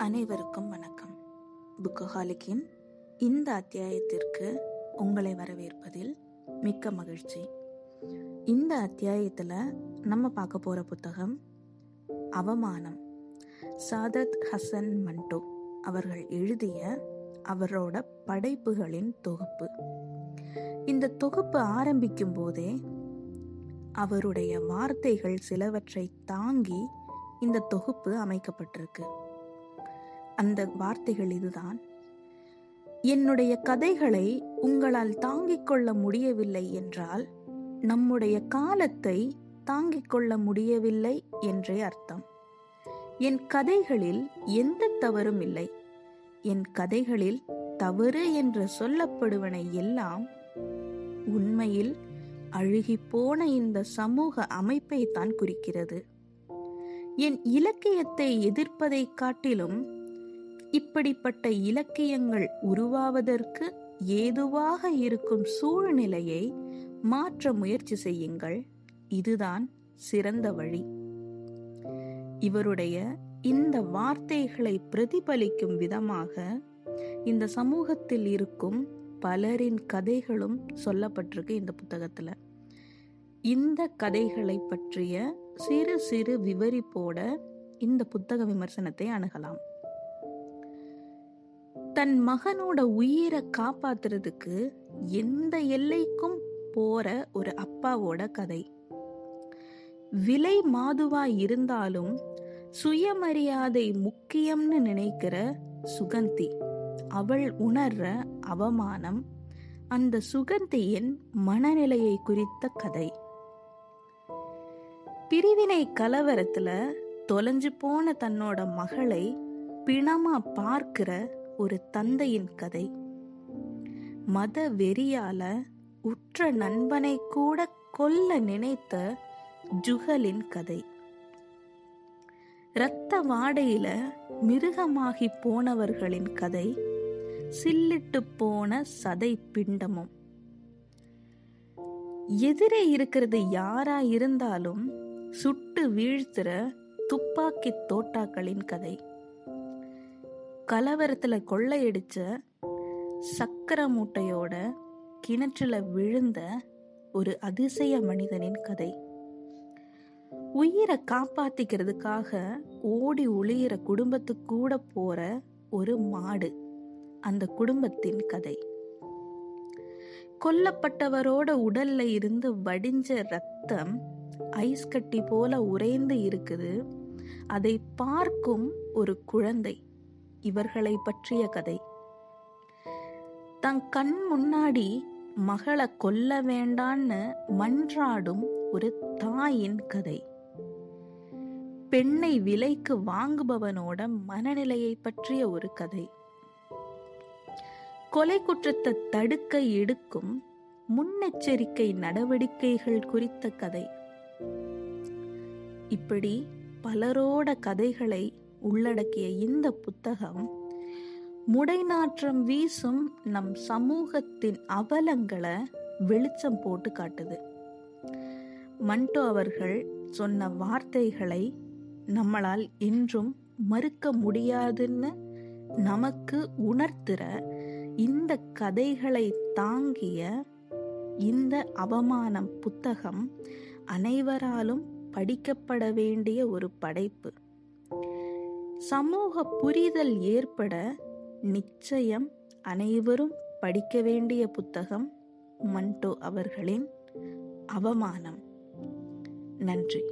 அனைவருக்கும் வணக்கம். புக்கஹாலிக்கின் இந்த அத்தியாயத்திற்கு உங்களை வரவேற்பதில் மிக்க மகிழ்ச்சி. இந்த அத்தியாயத்தில் நம்ம பார்க்க போகிற புத்தகம் அவமானம். சாதத் ஹசன் மண்டோ அவர்கள் எழுதிய அவரோட படைப்புகளின் தொகுப்பு. இந்த தொகுப்பு ஆரம்பிக்கும் போதே அவருடைய வார்த்தைகள் சிலவற்றை தாங்கி இந்த தொகுப்பு அமைக்கப்பட்டிருக்கு. அந்த வார்த்தைகள் இதுதான். என்னுடைய கதைகளை உங்களால் தாங்கிக் கொள்ள முடியவில்லை என்றால் நம்முடைய காலத்தை தாங்கிக் கொள்ள முடியவில்லை என்றே அர்த்தம். என் கதைகளில் எந்த தவறும் இல்லை. என் கதைகளில் தவறு என்று சொல்லப்படுவன எல்லாம் உண்மையில் அழுகிப்போன இந்த சமூக அமைப்பை தான் குறிக்கிறது. என் இலக்கியத்தை எதிர்ப்பதை காட்டிலும் இப்படிப்பட்ட இலக்கியங்கள் உருவாவதற்கு ஏதுவாக இருக்கும் சூழ்நிலையை மாற்ற முயற்சி செய்யுங்கள். இதுதான் சிறந்த வழி. இவருடைய இந்த வார்த்தைகளை பிரதிபலிக்கும் விதமாக இந்த சமூகத்தில் இருக்கும் பலரின் கதைகளும் சொல்லப்பட்டிருக்கு இந்த புத்தகத்துல. இந்த கதைகளை பற்றிய சிறு சிறு விவரிப்போட இந்த புத்தக விமர்சனத்தை அணுகலாம். தன் மகனோட உயிரை காப்பாத்துறதுக்கு எந்த எல்லைக்கும் போற ஒரு அப்பாவோட கதை. விலை மாதுவா இருந்தாலும் சுயமரியாதை முக்கியம்னு நினைக்கிற சுகந்தி அவள் உணர்ற அவமானம் அந்த சுகந்தியின் மனநிலையை குறித்த கதை. பிரிவினை கலவரத்துல தொலைஞ்சு போன தன்னோட மகளை பிணமா பார்க்கிற ஒரு தந்தையின் கதை. மத வெறியால உற்ற நண்பனை கூட கொல்ல நினைத்த ஜுகலின் கதை. இரத்த வாடையில மிருகமாகி போனவர்களின் கதை. சில்லிட்டு போன சதை பிண்டமும். எதிரே இருக்கிறது யாரா இருந்தாலும் சுட்டு வீழ்த்துற துப்பாக்கி தோட்டாக்களின் கதை. கலவரத்துல கொள்ளையடிச்ச சக்கர மூட்டையோட கிணற்றுல விழுந்த ஒரு அதிசய மனிதனின் கதை. உயிரை காப்பாத்திக்கிறதுக்காக ஓடி ஒளியிற குடும்பத்துக்கு கூட போற ஒரு மாடு அந்த குடும்பத்தின் கதை. கொல்லப்பட்டவரோட உடல்ல இருந்து வடிஞ்ச ரத்தம் ஐஸ் கட்டி போல உறைந்து இருக்குது. அதை பார்க்கும் ஒரு குழந்தை. இவர்களை பற்றிய கதை. தன் கண் முன்னாடி மகளை கொல்ல வேண்டான்னு மன்றாடும் ஒரு தாயின் கதை. பெண்ணை விலைக்கு வாங்குபவனோட மனநிலையை பற்றிய ஒரு கதை. கொலை குற்றத்தை தடுக்க எடுக்கும் முன்னெச்சரிக்கை நடவடிக்கைகள் குறித்த கதை. இப்படி பலரோட கதைகளை உள்ளடக்கிய இந்த புத்தகம் முடைநாற்றம் வீசும் நம் சமூகத்தின் அவலங்களை வெளிச்சம் போட்டு காட்டுது. மண்டோ அவர்கள் சொன்ன வார்த்தைகளை நம்மளால் என்றும் மறுக்க முடியாதுன்னு நமக்கு உணர்த்துற இந்த கதைகளை தாங்கிய இந்த அவமானம் புத்தகம் அனைவராலும் படிக்கப்பட வேண்டிய ஒரு படைப்பு. சமூக புரிதல் ஏற்பட நிச்சயம் அனைவரும் படிக்க வேண்டிய புத்தகம் மண்டோ அவர்களின் அவமானம். நன்றி.